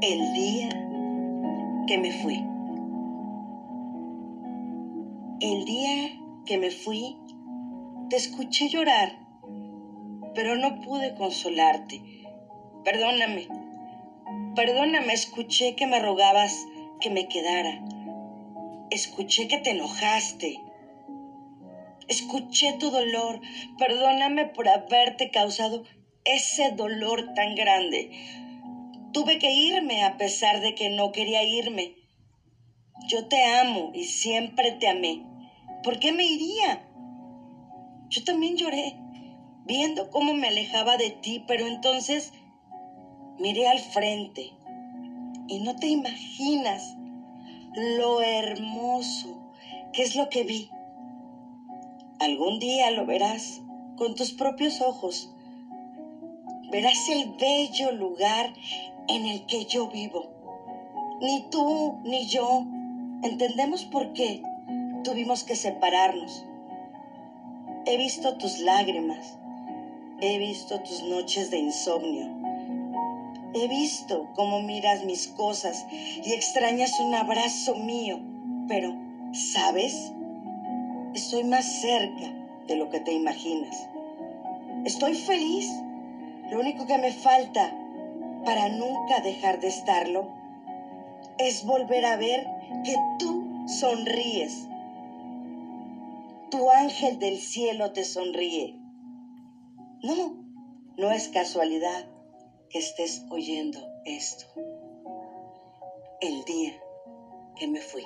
El día que me fui. El día que me fui, te escuché llorar, pero no pude consolarte. Perdóname, perdóname, escuché que me rogabas que me quedara. Escuché que te enojaste. Escuché tu dolor. Perdóname por haberte causado ese dolor tan grande. Tuve que irme a pesar de que no quería irme. Yo te amo y siempre te amé. ¿Por qué me iría? Yo también lloré, viendo cómo me alejaba de ti, pero entonces miré al frente y no te imaginas lo hermoso que es lo que vi. Algún día lo verás con tus propios ojos. Verás el bello lugar en el que yo vivo. Ni tú ni yo entendemos por qué tuvimos que separarnos. He visto tus lágrimas, he visto tus noches de insomnio, he visto cómo miras mis cosas y extrañas un abrazo mío, pero, ¿sabes? Estoy más cerca de lo que te imaginas. Estoy feliz. Lo único que me falta para nunca dejar de estarlo, es volver a ver que tú sonríes. Tu ángel del cielo te sonríe. No, no es casualidad que estés oyendo esto. El día que me fui.